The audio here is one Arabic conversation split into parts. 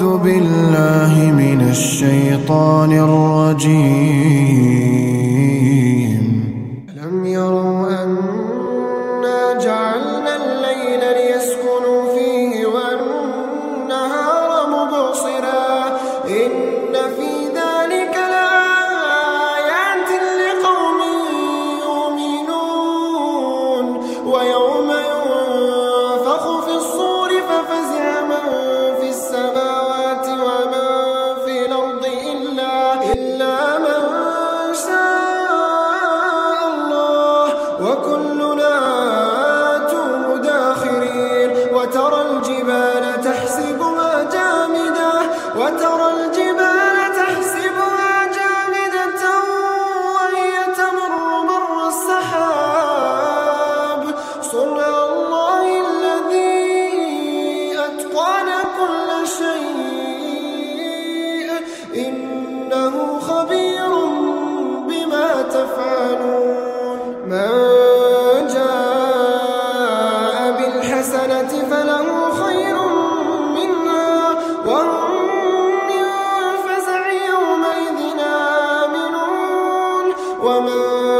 أعوذ بالله من الشيطان الرجيم. لم يروا أنا جعلنا بالحسنة فله خير منها وهم من فزع يومئذ آمنون. ومن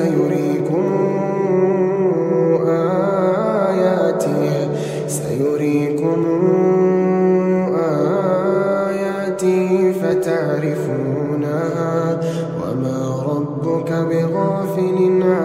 سيريكم آياته سيريكم آياته فتعرفونها. وما ربك بغافل تعملون